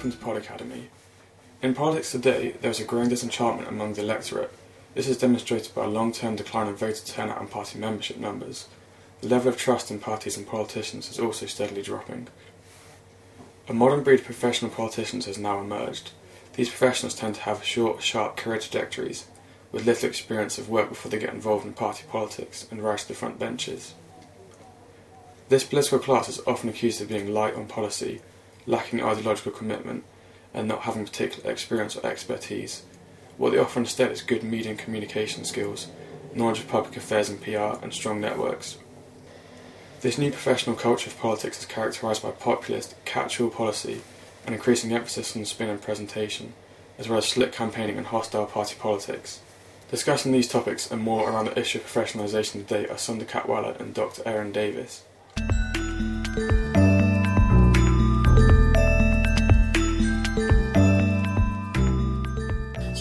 welcome to Pod Academy. In politics today, there is a growing disenchantment among the electorate. This is demonstrated by a long term decline in voter turnout and party membership numbers. The level of trust in parties and politicians is also steadily dropping. A modern breed of professional politicians has now emerged. These professionals tend to have short, sharp career trajectories, with little experience of work before they get involved in party politics and rise to the front benches. This political class is often accused of being light on policy lacking ideological commitment, and not having particular experience or expertise. What they offer instead is good media and communication skills, knowledge of public affairs and PR, and strong networks. This new professional culture of politics is characterised by populist, catch-all policy, and increasing emphasis on spin and presentation, as well as slick campaigning and hostile party politics. Discussing these topics and more around the issue of professionalisation today are Sunder Katwala and Dr. Aeron Davis.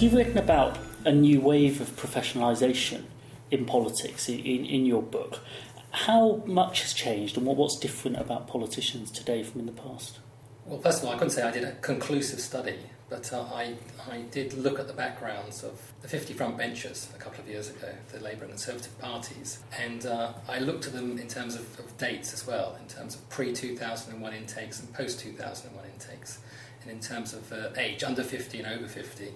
You've written about a new wave of professionalisation in politics in, in your book. How much has changed and what, what's different about politicians today from in the past? Well, first of all, I couldn't say I did a conclusive study, but uh, I, I did look at the backgrounds of the 50 front benchers a couple of years ago, the Labour and Conservative parties, and uh, I looked at them in terms of, of dates as well, in terms of pre 2001 intakes and post 2001 intakes, and in terms of uh, age, under 50 and over 50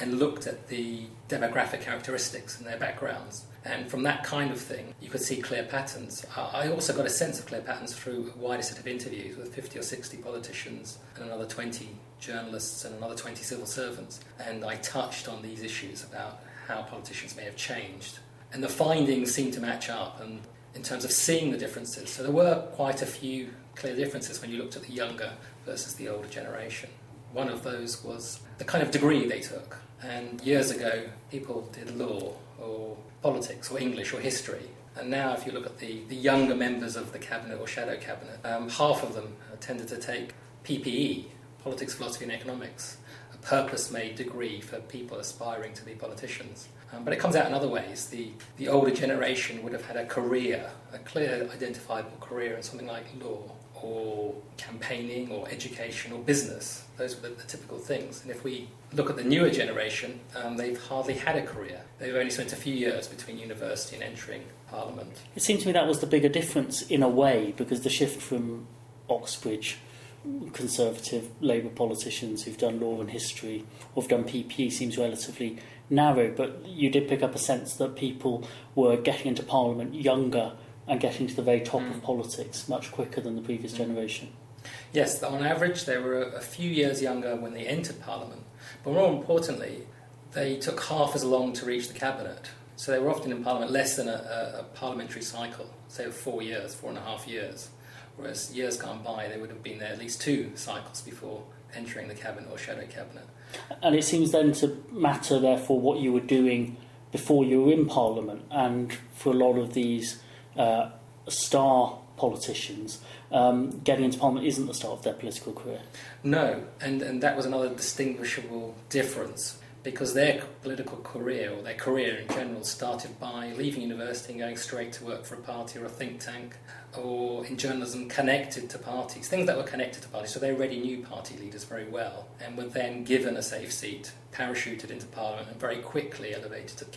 and looked at the demographic characteristics and their backgrounds. And from that kind of thing, you could see clear patterns. I also got a sense of clear patterns through a wider set of interviews with 50 or 60 politicians and another 20 journalists and another 20 civil servants. And I touched on these issues about how politicians may have changed. And the findings seemed to match up and in terms of seeing the differences. So there were quite a few clear differences when you looked at the younger versus the older generation. One of those was the kind of degree they took. And years ago, people did law or politics or English or history. And now, if you look at the, the younger members of the cabinet or shadow cabinet, um, half of them tended to take PPE, politics, philosophy, and economics, a purpose made degree for people aspiring to be politicians. Um, but it comes out in other ways. The, the older generation would have had a career, a clear, identifiable career in something like law or campaigning or education or business. Those were the, typical things. And if we look at the newer generation, um, they've hardly had a career. They've only spent a few years between university and entering Parliament. It seems to me that was the bigger difference in a way because the shift from Oxbridge conservative Labour politicians who've done law and history or have done PPE seems relatively narrow, but you did pick up a sense that people were getting into Parliament younger and getting to the very top mm. of politics much quicker than the previous mm. generation. Yes, on average, they were a few years younger when they entered Parliament, but more importantly, they took half as long to reach the cabinet. So they were often in Parliament less than a, a, a parliamentary cycle, say four years, four and a half years. Whereas years gone by, they would have been there at least two cycles before entering the cabinet or shadow cabinet. And it seems then to matter, therefore, what you were doing before you were in Parliament. And for a lot of these uh, star politicians, um, getting into Parliament isn't the start of their political career. No, and, and that was another distinguishable difference because their political career, or their career in general, started by leaving university and going straight to work for a party or a think tank, or in journalism connected to parties, things that were connected to parties. So they already knew party leaders very well and were then given a safe seat, parachuted into Parliament, and very quickly elevated to the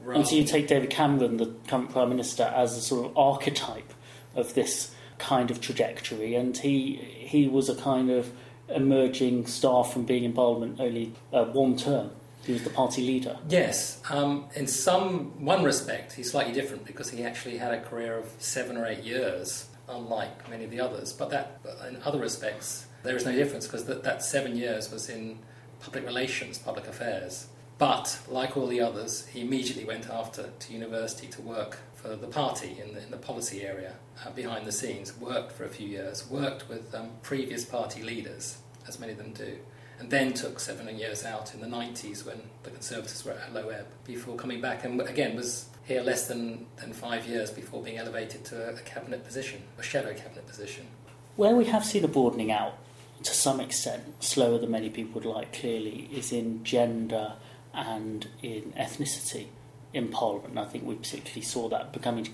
cabinet. And so you take David Cameron, the current Prime Minister, as a sort of archetype of this kind of trajectory, and he he was a kind of emerging star from being in Parliament only uh, one term. He was the party leader. Yes, um, in some one respect, he's slightly different because he actually had a career of seven or eight years, unlike many of the others. But that, in other respects, there is no difference because that, that seven years was in public relations, public affairs. But like all the others, he immediately went after to university to work for the party in the, in the policy area uh, behind the scenes, worked for a few years, worked with um, previous party leaders, as many of them do, and then took seven years out in the 90s when the Conservatives were at low ebb before coming back and again was here less than, than five years before being elevated to a, a cabinet position, a shadow cabinet position. Where we have seen a broadening out to some extent, slower than many people would like, clearly, is in gender and in ethnicity in Parliament. And I think we particularly saw that becoming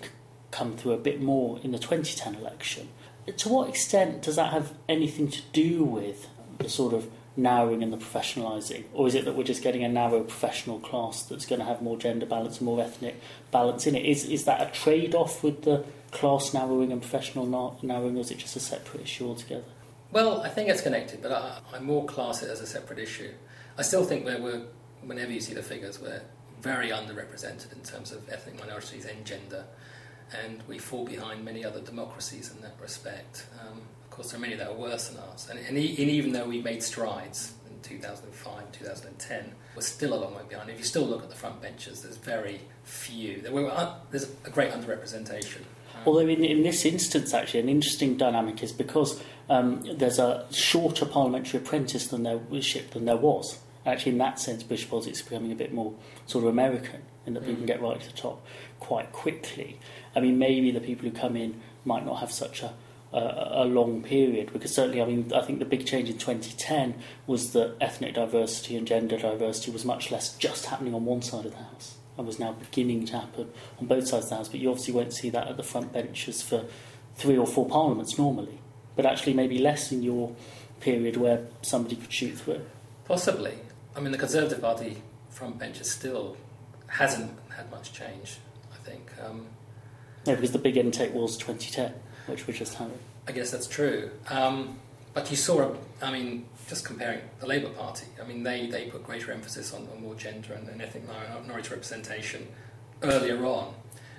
come through a bit more in the 2010 election. To what extent does that have anything to do with the sort of narrowing and the professionalising? Or is it that we're just getting a narrow professional class that's going to have more gender balance and more ethnic balance in it? Is, is that a trade off with the class narrowing and professional narrowing, or is it just a separate issue altogether? Well, I think it's connected, but I, I more class it as a separate issue. I still think that we're, whenever you see the figures, we're very underrepresented in terms of ethnic minorities and gender, and we fall behind many other democracies in that respect. Um, of course, there are many that are worse than us, and, and, e- and even though we made strides in 2005, 2010, we're still a long way behind. If you still look at the front benches, there's very few. There were, uh, there's a great underrepresentation. Although in, in this instance, actually, an interesting dynamic is because um, there's a shorter parliamentary apprentice than there than there was. Actually, in that sense, British politics is becoming a bit more sort of American in that mm. people can get right to the top quite quickly. I mean, maybe the people who come in might not have such a a, a long period because certainly, I mean, I think the big change in 2010 was that ethnic diversity and gender diversity was much less just happening on one side of the house and was now beginning to happen on both sides of the House. But you obviously won't see that at the front benches for three or four parliaments normally. But actually, maybe less in your period where somebody could shoot through. Possibly. I mean, the Conservative Party front benches still hasn't had much change, I think. Um, no, because the big intake was 2010, which we just had. I guess that's true. Um, but you saw, a, I mean, just comparing the Labour Party, I mean, they, they put greater emphasis on, on more gender and, and ethnic minority representation earlier on,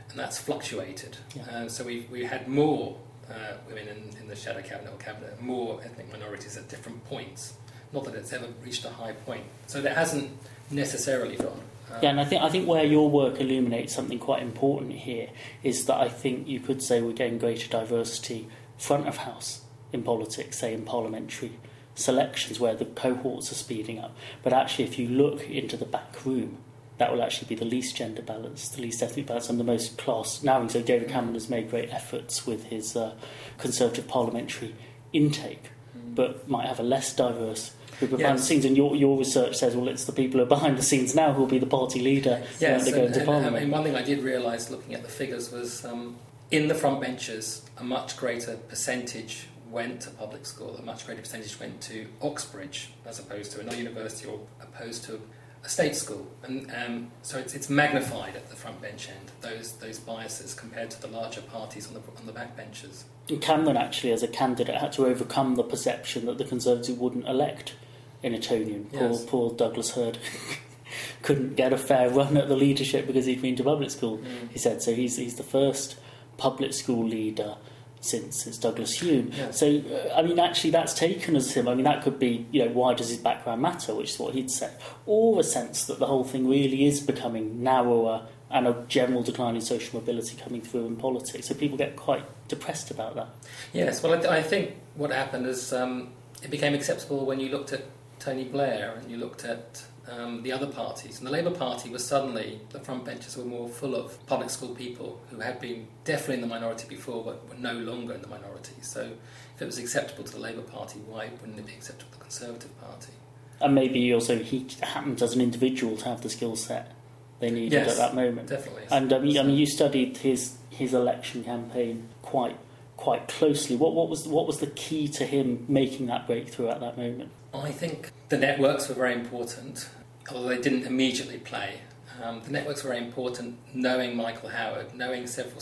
and that's fluctuated. Yeah. Uh, so we we had more uh, women in, in the shadow cabinet or cabinet, more ethnic minorities at different points. Not that it's ever reached a high point. So there hasn't necessarily gone. Um, yeah, and I think I think where your work illuminates something quite important here is that I think you could say we're getting greater diversity front of house in politics, say in parliamentary selections where the cohorts are speeding up. But actually, if you look into the back room, that will actually be the least gender balanced, the least ethnic balanced, and the most class narrowing. So David Cameron has made great efforts with his uh, Conservative parliamentary intake, mm. but might have a less diverse of yes. behind the scenes. And your, your research says, well, it's the people who are behind the scenes now who will be the party leader yes, when they go into parliament. I mean, one thing I did realise looking at the figures was um, in the front benches, a much greater percentage went to public school, a much greater percentage went to Oxbridge as opposed to another university or opposed to a state school. And um, so it's, it's magnified at the front bench end, those, those biases compared to the larger parties on the, on the back benches. Cameron, actually, as a candidate, had to overcome the perception that the Conservatives wouldn't elect in Etonian. Poor, poor Douglas Hurd. couldn't get a fair run at the leadership because he'd been to public school, mm. he said. So he's, he's the first public school leader since Douglas Home. Yeah. So, uh, I mean, actually, that's taken as him. I mean, that could be, you know, why does his background matter, which is what he'd said, or a sense that the whole thing really is becoming narrower and a general decline in social mobility coming through in politics. So people get quite depressed about that. Yes, well, I, th- I think what happened is um, it became acceptable when you looked at Tony Blair and you looked at um, the other parties. And the Labour Party was suddenly, the front benches were more full of public school people who had been definitely in the minority before but were no longer in the minority. So if it was acceptable to the Labour Party, why wouldn't it be acceptable to the Conservative Party? And maybe also he happened as an individual to have the skill set they needed yes, at that moment. Definitely. And um, I mean, you studied his his election campaign quite quite closely. What what was what was the key to him making that breakthrough at that moment? I think the networks were very important although they didn't immediately play. Um, the networks were very important, knowing Michael Howard, knowing several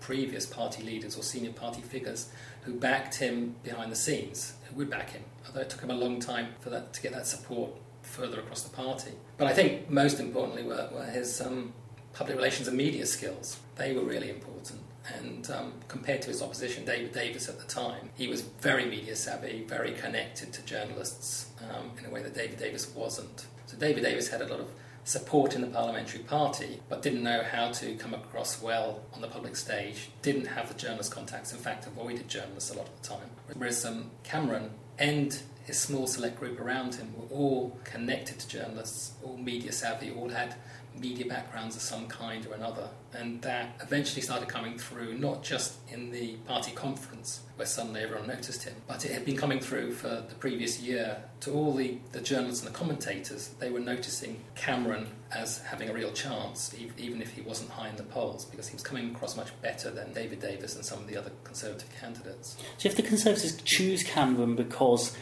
previous party leaders or senior party figures who backed him behind the scenes, who would back him, although it took him a long time for that to get that support further across the party. But I think most importantly were, were his um, public relations and media skills. They were really important. And um, compared to his opposition, David Davis at the time, he was very media savvy, very connected to journalists um, in a way that David Davis wasn't. So David Davis had a lot of support in the parliamentary party, but didn't know how to come across well on the public stage, didn't have the journalist contacts, in fact, avoided journalists a lot of the time. Whereas um, Cameron and his small select group around him were all connected to journalists, all media savvy, all had media backgrounds of some kind or another. And that eventually started coming through, not just in the party conference, where suddenly everyone noticed him, but it had been coming through for the previous year to all the, the journalists and the commentators, they were noticing Cameron as having a real chance, even if he wasn't high in the polls, because he was coming across much better than David Davis and some of the other Conservative candidates. So, if the Conservatives choose Cameron because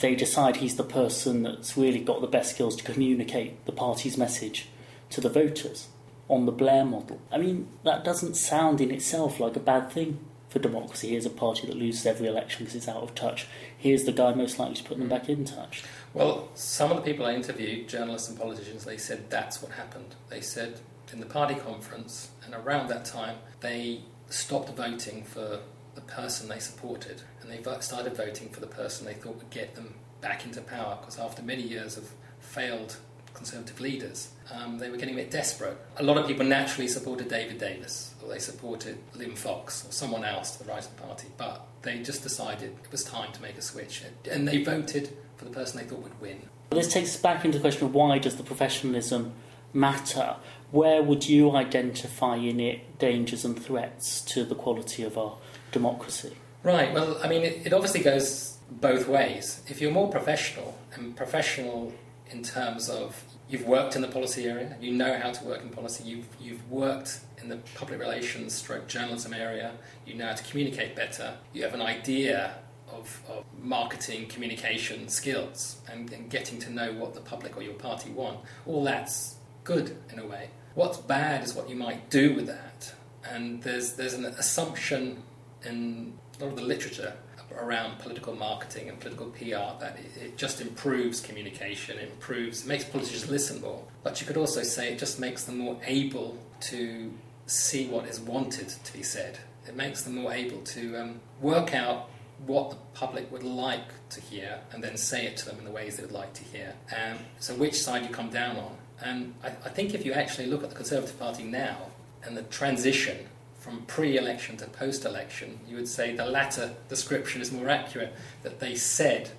they decide he's the person that's really got the best skills to communicate the party's message to the voters on the Blair model, I mean, that doesn't sound in itself like a bad thing for democracy. Here's a party that loses every election because it's out of touch. Here's the guy most likely to put them mm. back in touch. Well, some of the people I interviewed, journalists and politicians, they said that's what happened. They said in the party conference, and around that time, they stopped voting for the person they supported, and they started voting for the person they thought would get them back into power. Because after many years of failed Conservative leaders, um, they were getting a bit desperate. A lot of people naturally supported David Davis, or they supported Liam Fox, or someone else to the right of the party, but they just decided it was time to make a switch, and they voted for the person they thought would win. This takes us back into the question of why does the professionalism matter? Where would you identify in it dangers and threats to the quality of our democracy? Right, well, I mean, it, it obviously goes both ways. If you're more professional, and professional in terms of you've worked in the policy area, you know how to work in policy, you've, you've worked in the public relations stroke journalism area, you know how to communicate better, you have an idea of, of marketing communication skills and, and getting to know what the public or your party want. All that's good in a way. What's bad is what you might do with that. And there's, there's an assumption in a lot of the literature around political marketing and political PR that it, just improves communication, improves, makes politicians listen more. But you could also say it just makes them more able to see what is wanted to be said. It makes them more able to um, work out what the public would like to hear and then say it to them in the ways they would like to hear. Um, so, which side you come down on. And I, I think if you actually look at the Conservative Party now and the transition from pre election to post election, you would say the latter description is more accurate that they said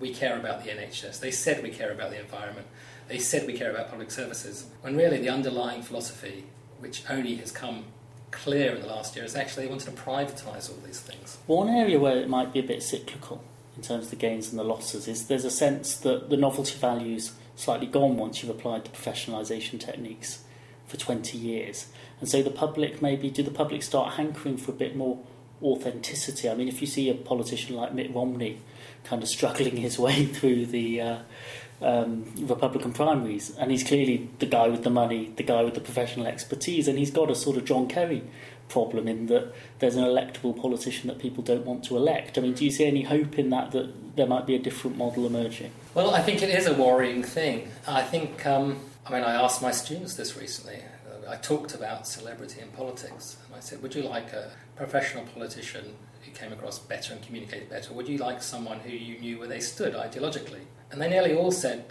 we care about the NHS, they said we care about the environment, they said we care about public services, when really the underlying philosophy, which only has come clear in the last year, is actually they wanted to privatise all these things. One area where it might be a bit cyclical in terms of the gains and the losses is there's a sense that the novelty value's slightly gone once you've applied the professionalisation techniques for 20 years. And so the public maybe, do the public start hankering for a bit more authenticity? I mean, if you see a politician like Mitt Romney kind of struggling his way through the uh, um, Republican primaries, and he's clearly the guy with the money, the guy with the professional expertise, and he's got a sort of John Kerry problem in that there's an electable politician that people don't want to elect. I mean, do you see any hope in that that there might be a different model emerging? Well, I think it is a worrying thing. I think, um, I mean, I asked my students this recently. I talked about celebrity in politics, and I said, Would you like a professional politician who came across better and communicated better? Would you like someone who you knew where they stood ideologically? And they nearly all said,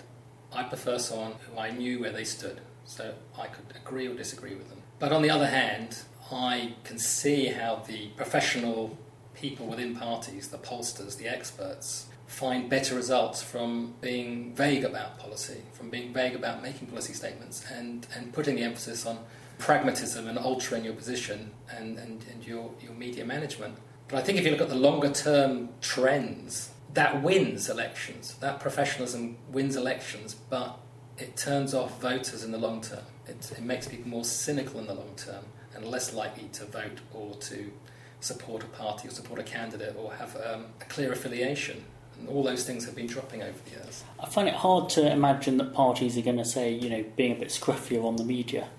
I prefer someone who I knew where they stood, so I could agree or disagree with them. But on the other hand, I can see how the professional people within parties, the pollsters, the experts, find better results from being vague about policy, from being vague about making policy statements, and, and putting the emphasis on pragmatism and altering your position and, and, and your, your media management. But I think if you look at the longer term trends, that wins elections. That professionalism wins elections, but it turns off voters in the long term. It, it makes people more cynical in the long term and less likely to vote or to support a party or support a candidate or have um, a clear affiliation. All those things have been dropping over the years. I find it hard to imagine that parties are going to say, you know, being a bit scruffier on the media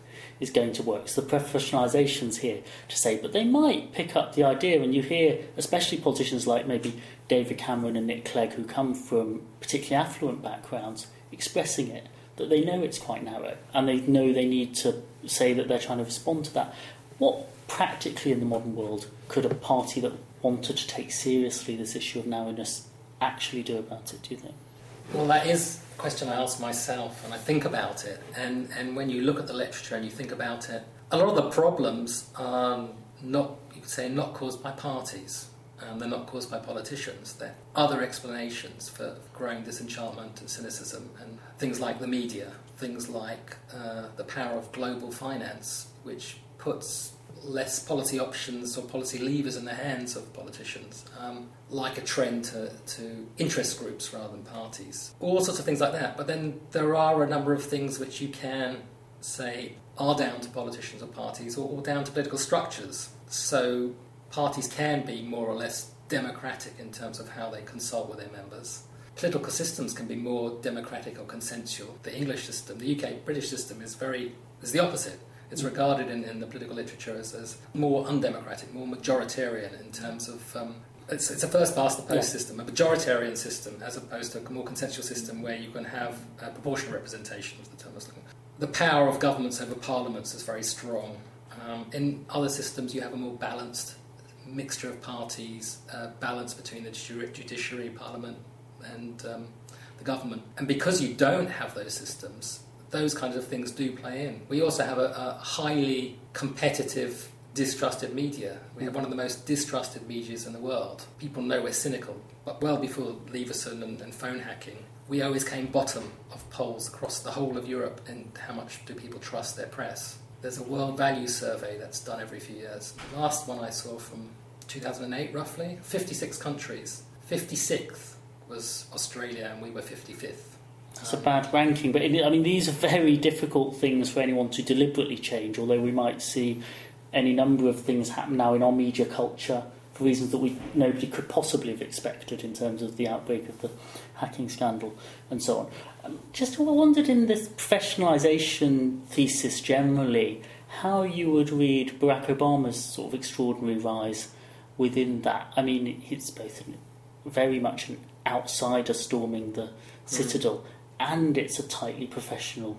is going to work. So the professionalisation's here to say, but they might pick up the idea, and you hear, especially politicians like maybe David Cameron and Nick Clegg, who come from particularly affluent backgrounds, expressing it, that they know it's quite narrow, and they know they need to say that they're trying to respond to that. What practically in the modern world could a party that wanted to take seriously this issue of narrowness actually do about it, do you think? Well, that is a question I ask myself, and I think about it. And, and when you look at the literature and you think about it, a lot of the problems are not, you could say, not caused by parties. Um, they're not caused by politicians. They're other explanations for growing disenchantment and cynicism, and things like the media, things like uh, the power of global finance, which puts less policy options or policy levers in the hands of politicians, um, like a trend to, to interest groups rather than parties. All sorts of things like that. But then there are a number of things which you can say are down to politicians or parties or, or down to political structures. So parties can be more or less democratic in terms of how they consult with their members. Political systems can be more democratic or consensual. The English system, the UK British system, is very is the opposite. It's regarded in, in the political literature as, as more undemocratic, more majoritarian in terms of um, it's, it's, a first past the post yeah. system, a majoritarian system, as opposed to a more consensual system where you can have a proportional representation, was the term I was looking The power of governments over parliaments is very strong. Um, in other systems, you have a more balanced mixture of parties, uh, balance between the judiciary, parliament, and um, the government. And because you don't have those systems, those kinds of things do play in. We also have a, a highly competitive, distrusted media. We have mm. one of the most distrusted medias in the world. People know we're cynical, but well before Leveson and, and phone hacking, we always came bottom of polls across the whole of Europe in how much do people trust their press. There's a world value survey that's done every few years. The last one I saw from 2008, roughly, 56 countries. 56th was Australia, and we were 55th. It's a bad ranking, but I mean, these are very difficult things for anyone to deliberately change. Although we might see any number of things happen now in our media culture for reasons that we nobody could possibly have expected in terms of the outbreak of the hacking scandal and so on. Um, just wondered in this professionalisation thesis generally, how you would read Barack Obama's sort of extraordinary rise within that. I mean, it's both very much an outsider storming the mm. citadal and it's a tightly professional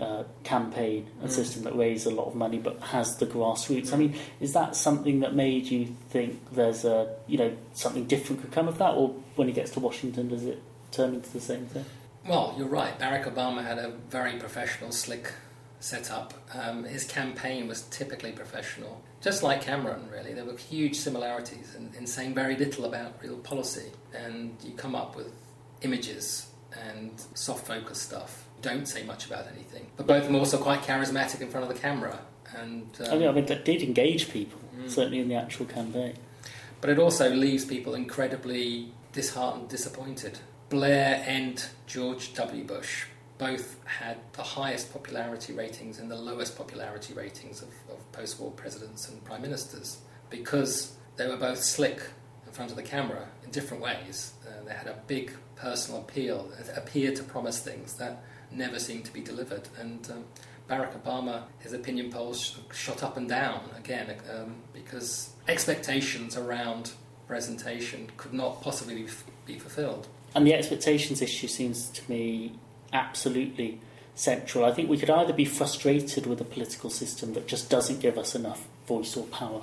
uh, campaign, a mm. system that raises a lot of money but has the grassroots. I mean, is that something that made you think there's a you know something different could come of that, or when he gets to Washington, does it turn into the same thing? Well, you're right. Barack Obama had a very professional, slick setup. Um, his campaign was typically professional, just like Cameron. Really, there were huge similarities in, in saying very little about real policy, and you come up with images and soft focus stuff. Don't say much about anything. But both of them also quite charismatic in front of the camera. And um, I, mean, I mean, that did engage people, mm. certainly in the actual campaign. But it also leaves people incredibly disheartened, disappointed. Blair and George W. Bush both had the highest popularity ratings and the lowest popularity ratings of, of post war presidents and prime ministers because they were both slick in front of the camera in different ways. Uh, they had a big personal appeal, appeared to promise things that never seemed to be delivered. And um, Barack Obama, his opinion polls shot up and down again um, because expectations around presentation could not possibly be fulfilled. And the expectations issue seems to me absolutely central. I think we could either be frustrated with a political system that just doesn't give us enough voice or power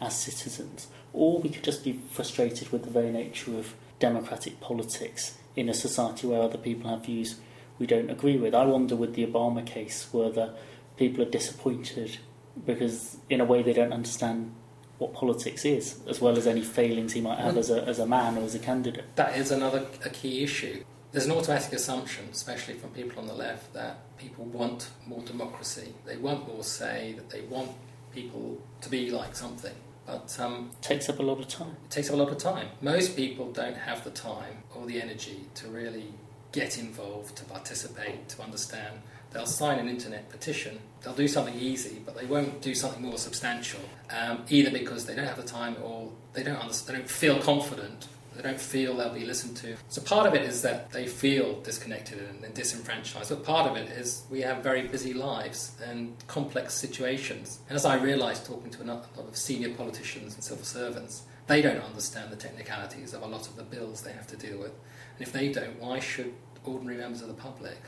as citizens, or we could just be frustrated with the very nature of democratic politics in a society where other people have views we don't agree with. I wonder with the Obama case whether people are disappointed because, in a way, they don't understand what politics is, as well as any failings he might have mm. as a, as a man or as a candidate. That is another a key issue. There's an automatic assumption, especially from people on the left, that people want more democracy. They want more say, that they want people to be like something. But um, it takes up a lot of time. It takes up a lot of time. Most people don't have the time or the energy to really get involved, to participate, to understand. They'll sign an internet petition. They'll do something easy, but they won't do something more substantial. Um, either because they don't have the time or they don't they don't feel confident they don't feel they'll be listened to. So part of it is that they feel disconnected and, and disenfranchised, but part of it is we have very busy lives and complex situations. And as I realised talking to a lot of senior politicians and civil servants, they don't understand the technicalities of a lot of the bills they have to deal with. And if they don't, why should ordinary members of the public?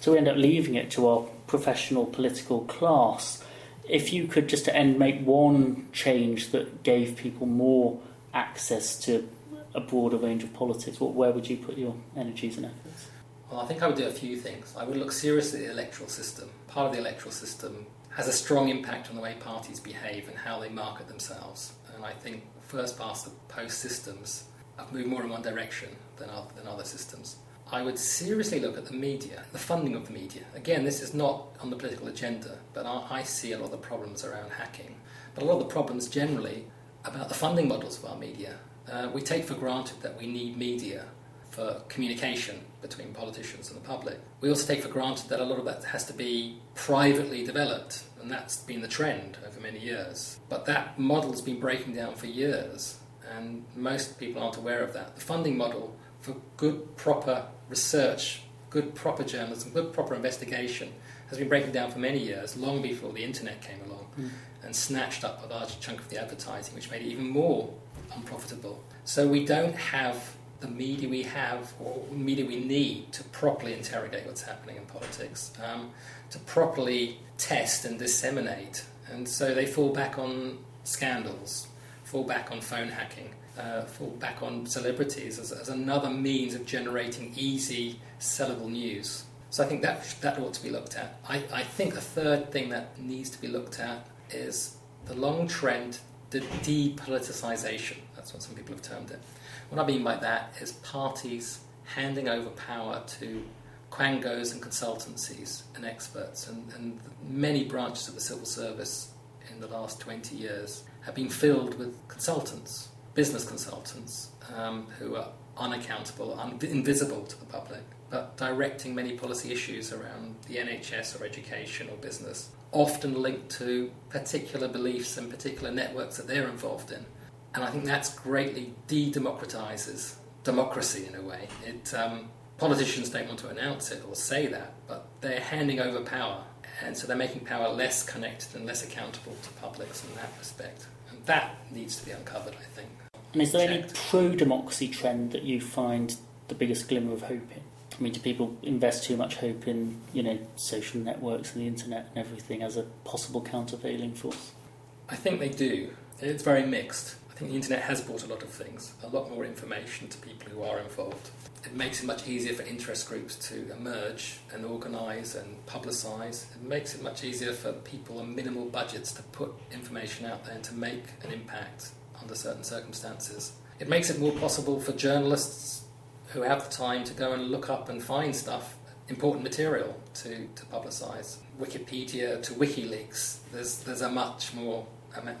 So we end up leaving it to our professional political class. If you could just to end make one change that gave people more access to a broader range of politics, what, where would you put your energies and efforts? Well, I think I would do a few things. I would look seriously at the electoral system. Part of the electoral system has a strong impact on the way parties behave and how they market themselves. And I think first past the post systems have moved more in one direction than other, than other systems. I would seriously look at the media, the funding of the media. Again, this is not on the political agenda, but I, see a lot of the problems around hacking. But a lot of the problems generally about the funding models of our media. Uh, we take for granted that we need media for communication between politicians and the public. We also take for granted that a lot of that has to be privately developed, and that's been the trend over many years. But that model has been breaking down for years, and most people aren't aware of that. The funding model for good, proper research, good, proper journalism, good, proper investigation has been breaking down for many years, long before the internet came along, mm. And snatched up a large chunk of the advertising, which made it even more unprofitable. So we don't have the media we have or media we need to properly interrogate what's happening in politics, um, to properly test and disseminate. And so they fall back on scandals, fall back on phone hacking, uh, fall back on celebrities as, as another means of generating easy, sellable news. So I think that, that ought to be looked at. I, I think the third thing that needs to be looked at is the long trend, the depoliticization. That's what some people have termed it. What I mean by that is parties handing over power to quangos and consultancies and experts, and, and many branches of the civil service in the last 20 years have been filled with consultants business consultants um, who are unaccountable, un- invisible to the public, but directing many policy issues around the NHS or education or business, often linked to particular beliefs and particular networks that they're involved in. And I think that's greatly de democratizes democracy in a way. It, um, politicians don't want to announce it or say that, but they're handing over power. And so they're making power less connected and less accountable to publics in that respect. And that needs to be uncovered, I think. And is there any pro democracy trend that you find the biggest glimmer of hope in? I mean, do people invest too much hope in, you know, social networks and the internet and everything as a possible countervailing force? I think they do. It's very mixed. I think the internet has brought a lot of things, a lot more information to people who are involved. It makes it much easier for interest groups to emerge and organise and publicise. It makes it much easier for people on minimal budgets to put information out there and to make an impact under certain circumstances. It makes it more possible for journalists who have the time to go and look up and find stuff, important material to, to publicise. Wikipedia to WikiLeaks, there's, there's a much more,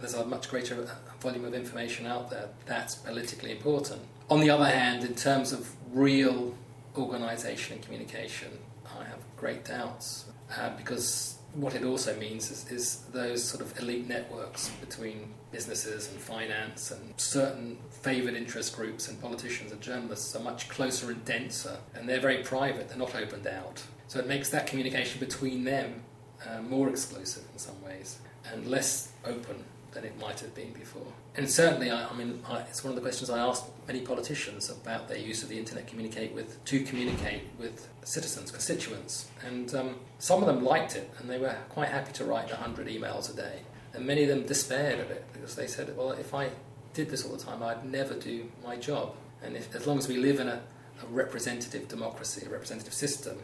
there's a much greater volume of information out there. That's politically important. On the other hand, in terms of real organisation and communication, I have great doubts uh, because what it also means is, is, those sort of elite networks between businesses and finance and certain favoured interest groups and politicians and journalists are much closer and denser, and they're very private, they're not opened out. So it makes that communication between them uh, more exclusive in some ways and less open than it might have been before. And certainly, I, I mean, I, it's one of the questions I asked many politicians about their use of the internet communicate with to communicate with citizens, constituents, and um, some of them liked it and they were quite happy to write 100 emails a day. And many of them despaired of it because they said, well, if I did this all the time, I'd never do my job. And if, as long as we live in a, a representative democracy, a representative system,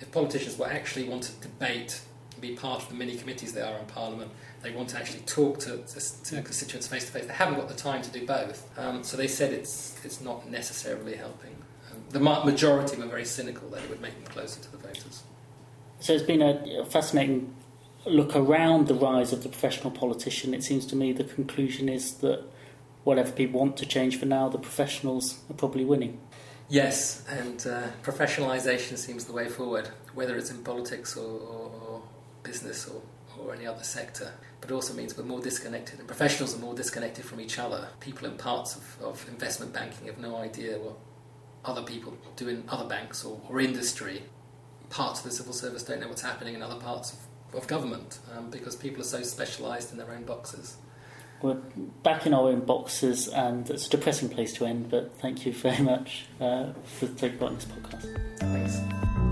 if politicians were actually want to debate be part of the many committees they are in Parliament. They want to actually talk to, to, to constituents face to face. They haven't got the time to do both. Um, so they said it's, it's not necessarily helping. Um, the majority were very cynical that it would make them closer to the voters. So it's been a fascinating look around the rise of the professional politician. It seems to me the conclusion is that whatever people want to change for now, the professionals are probably winning. Yes, and uh, professionalisation seems the way forward, whether it's in politics or, or, business or, or any other sector, but it also means we're more disconnected, and professionals are more disconnected from each other. People in parts of, of investment banking have no idea what other people do in other banks or, or industry. Parts of the civil service don't know what's happening in other parts of, of government um, because people are so specialised in their own boxes. We're back in our own boxes, and it's a depressing place to end, but thank you very much uh, for taking part in this podcast. Thanks.